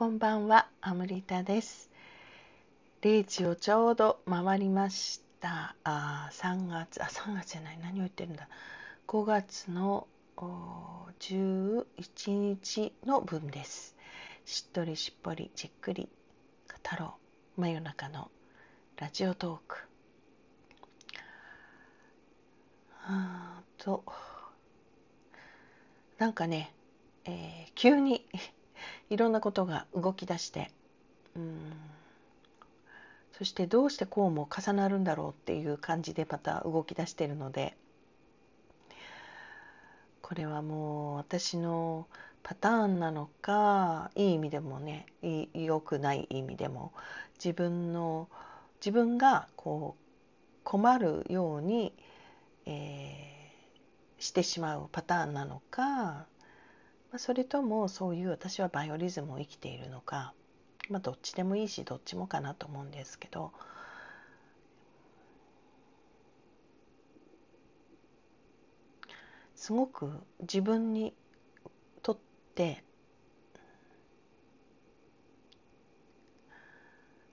こんばんは、アムリタです。0時をちょうど回りました。あ3月、あ、3月じゃない、何を言ってるんだ。5月のおー11日の分です。しっとりしっぽりじっくり語ろう。真夜中のラジオトーク。あーと、なんかね、えー急にいろんなことが動き出してうん。そしてどうしてこうも重なるんだろうっていう感じでまた動き出してるのでこれはもう私のパターンなのかいい意味でもねい良くない意味でも自分の自分がこう困るように、えーしてしまうパターンなのかまあ、それともそういう私はバイオリズムを生きているのか、まあ、どっちでもいいしどっちもかなと思うんですけどすごく自分にとって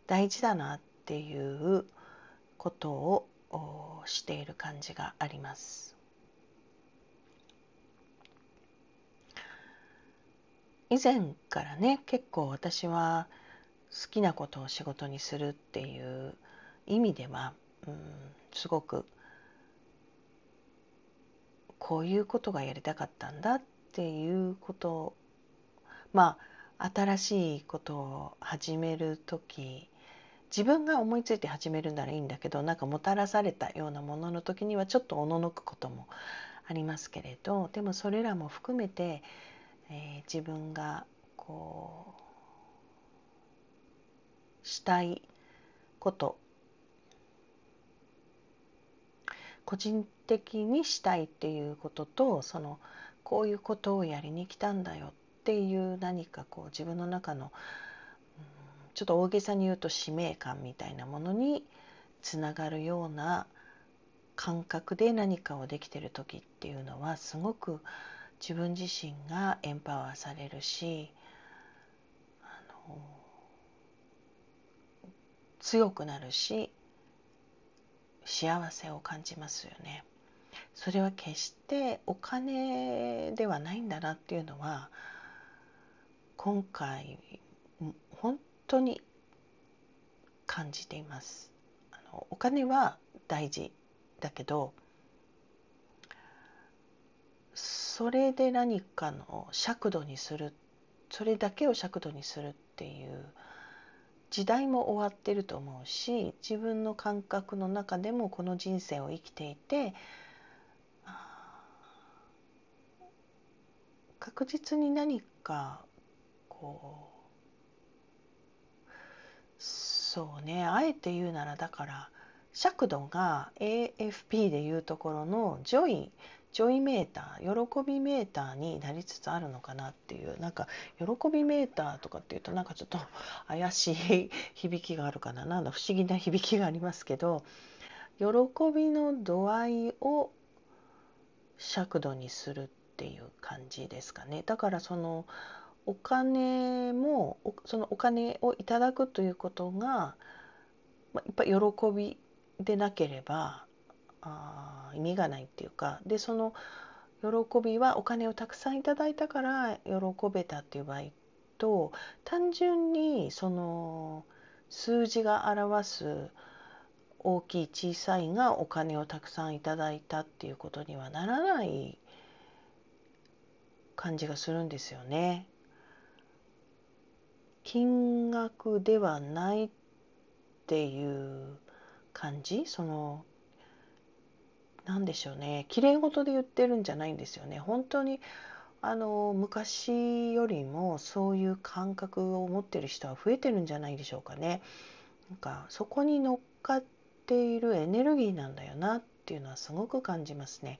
大事だなっていうことをしている感じがあります。以前からね結構私は好きなことを仕事にするっていう意味では、うん、すごくこういうことがやりたかったんだっていうことまあ新しいことを始める時自分が思いついて始めるならいいんだけどなんかもたらされたようなものの時にはちょっとおののくこともありますけれどでもそれらも含めてえー自分がこうしたいこと。個人的にしたいっていうこととそのこういうことをやりに来たんだよっていう何かこう自分の中の、ちょっと大げさに言うと使命感みたいなものにつながるような感覚で何かをできてる時っていうのはすごく自分自身がエンパワーされるしあの強くなるし幸せを感じますよね。それは決してお金ではないんだなっていうのは今回本当に感じています。あのお金は大事だけどそれで何かの尺度にするそれだけを尺度にするっていう時代も終わってると思うし自分の感覚の中でもこの人生を生きていて確実に何かこうそうねあえて言うならだから尺度が AFP でいうところのジョイジョイメーター喜びメーターになりつつあるのかなっていうなんか喜びメーターとかっていうとなんかちょっと怪しい響きがあるかな。なんだ不思議な響きがありますけど喜びの度合いを尺度にするっていう感じですかね。だからそのお金もそのお金をいただくということが、まあ、やっぱ喜びでなければあ意味がないっていうかでその喜びはお金をたくさんいただいたから喜べたっていう場合と単純にその数字が表す大きい小さいがお金をたくさんいただいたっていうことにはならない感じがするんですよね。金額ではないっていう感じ？そのなんでしょうね。綺麗事で言ってるんじゃないんですよね。本当にあの昔よりもそういう感覚を持ってる人は増えてるんじゃないでしょうかね。なんかそこに乗っかっているエネルギーなんだよなっていうのはすごく感じますね。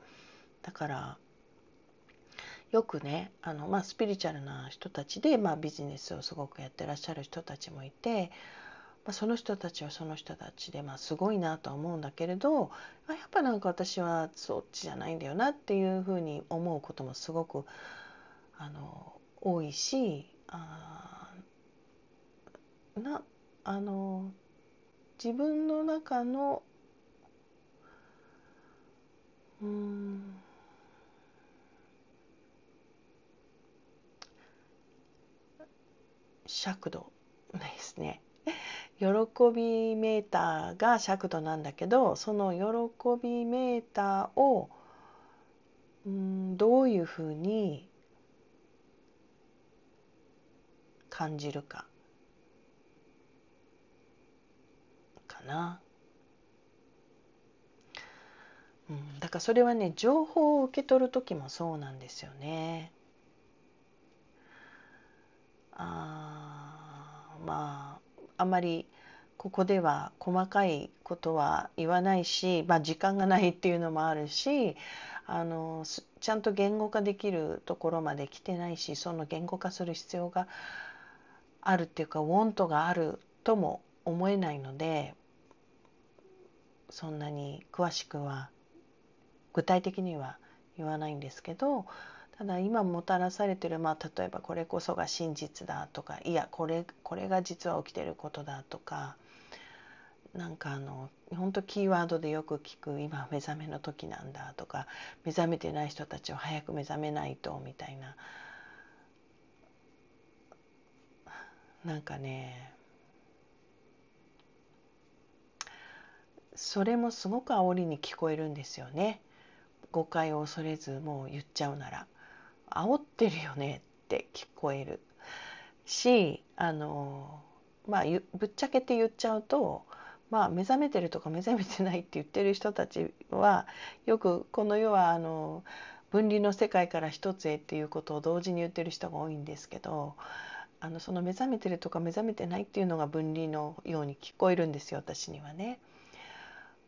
だからよくねあの、まあ、スピリチュアルな人たちで、まあ、ビジネスをすごくやってらっしゃる人たちもいてまあ、その人たちはその人たちで、まあ、すごいなとは思うんだけれどあやっぱなんか私はそっちじゃないんだよなっていうふうに思うこともすごくあの多いしあなあの自分の中のうん尺度ですね。喜びメーターが尺度なんだけどその喜びメーターをうんどういうふうに感じるかかな。うん、だからそれはね情報を受け取る時もそうなんですよね。あまああまりここでは細かいことは言わないし、まあ、時間がないっていうのもあるしあのちゃんと言語化できるところまで来てないしその言語化する必要があるっていうかウォントがあるとも思えないのでそんなに詳しくは具体的には言わないんですけどただ今もたらされてる、まあ、例えばこれこそが真実だとかいやこれこれが実は起きてることだとかなんかあの本当キーワードでよく聞く今目覚めの時なんだとか目覚めてない人たちは早く目覚めないとみたいな。なんかねそれもすごく煽りに聞こえるんですよね。誤解を恐れずもう言っちゃうなら。煽ってるよねって聞こえるしあのまあぶっちゃけて言っちゃうとまあ目覚めてるとか目覚めてないって言ってる人たちはよくこの世はあの分離の世界から一つへっていうことを同時に言ってる人が多いんですけどあのその目覚めてるとか目覚めてないっていうのが分離のように聞こえるんですよ私にはね。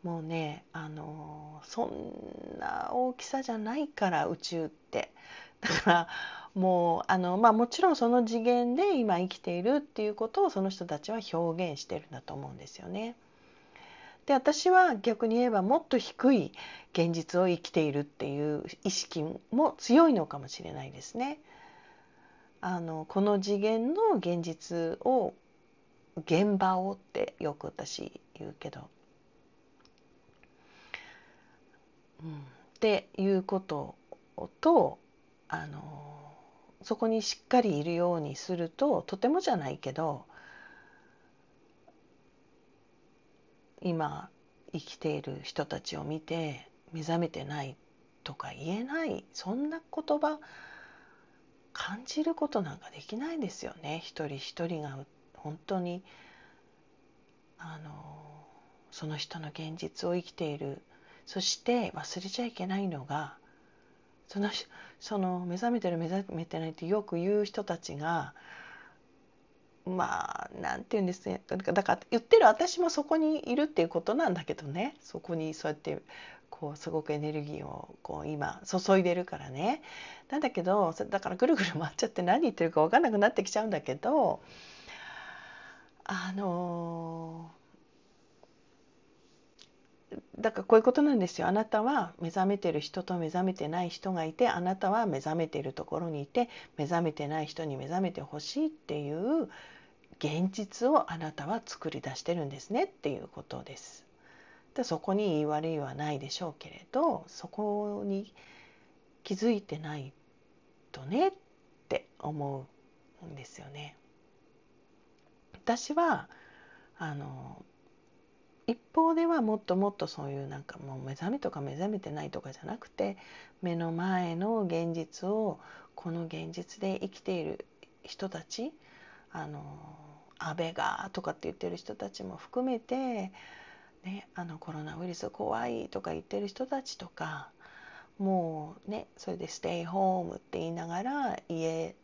もうねあのそんな大きさじゃないから宇宙ってだからもうあの、まあ、もちろんその次元で今生きているっていうことをその人たちは表現してるんだと思うんですよね。で私は逆に言えばもっと低い現実を生きているっていう意識も強いのかもしれないですね。あのこの次元の現実を現場をってよく私言うけど。うん、っていうこととあのそこにしっかりいるようにするととてもじゃないけど今生きている人たちを見て目覚めてないとか言えないそんな言葉感じることなんかできないですよね。一人一人が本当にあのその人の現実を生きているそして忘れちゃいけないのがそのその目覚めてる目覚めてないってよく言う人たちがまあなんて言うんですね。だから言ってる私もそこにいるっていうことなんだけどね。そこにそうやってこうすごくエネルギーをこう今注いでるからね。なんだけどだからぐるぐる回っちゃって何言ってるか分かんなくなってきちゃうんだけどあのだからこういうことなんですよあなたは目覚めてる人と目覚めてない人がいてあなたは目覚めてるところにいて目覚めてない人に目覚めてほしいっていう現実をあなたは作り出してるんですねっていうことです。でそこに言い悪いはないでしょうけれどそこに気づいてないとねって思うんですよね。私はあの一方ではもっともっとそういうなんかもう目覚めとか目覚めてないとかじゃなくて目の前の現実をこの現実で生きている人たちあの安倍がとかって言ってる人たちも含めて、ね、あのコロナウイルス怖いとか言ってる人たちとかもうねそれでステイホームって言いながら家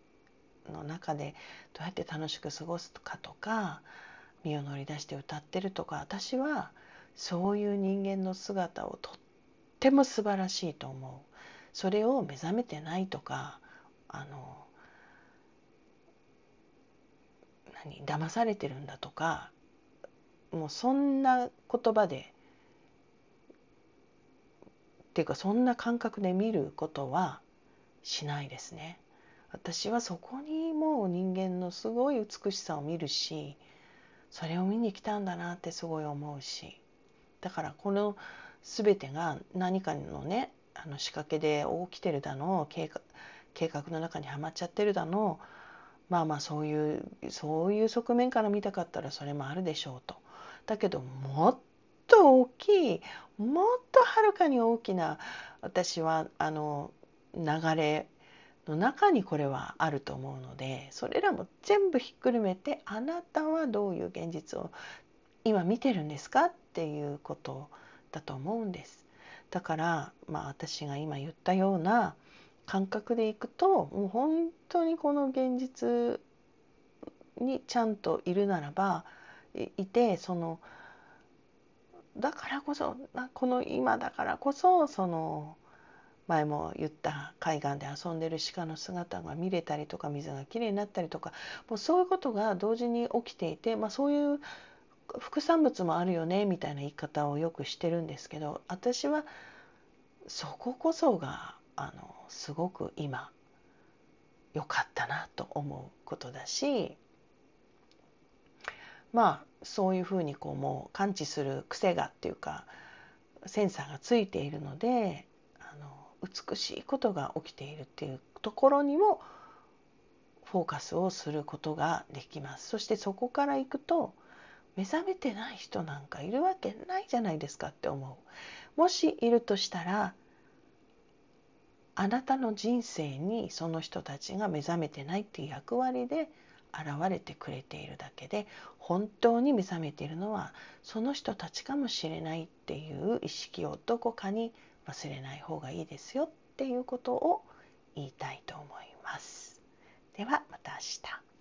の中でどうやって楽しく過ごすかとか身を乗り出して歌ってるとか私はそういう人間の姿をとっても素晴らしいと思うそれを目覚めてないとかあの何騙されてるんだとかもうそんな言葉でっていうかそんな感覚で見ることはしないですね。私はそこにもう人間のすごい美しさを見るしそれを見に来たんだなってすごい思うしだからこの全てが何かのねあの仕掛けで起きてるだの計画計画の中にはまっちゃってるだのまあまあそういうそういう側面から見たかったらそれもあるでしょうと。だけどもっと大きいもっとはるかに大きな私はあの流れの中にこれはあると思うのでそれらも全部ひっくるめてあなたはどういう現実を今見てるんですかっていうことだと思うんです。だからまあ私が今言ったような感覚でいくともう本当にこの現実にちゃんといるならばいてそのだからこそこの今だからこそその前も言った海岸で遊んでる鹿の姿が見れたりとか水がきれいになったりとかもうそういうことが同時に起きていて、まあ、そういう副産物もあるよねみたいな言い方をよくしてるんですけど私はそここそがあのすごく今良かったなと思うことだしまあそういうふうにこうもう感知する癖がっていうかセンサーがついているので美しいことが起きているっていうところにもフォーカスをすることができます。そしてそこからいくと目覚めてない人なんかいるわけないじゃないですかって思う。もしいるとしたらあなたの人生にその人たちが目覚めてないっていう役割で現れてくれているだけで本当に目覚めているのはその人たちかもしれないっていう意識をどこかに忘れない方がいいですよっていうことを言いたいと思います。ではまた明日。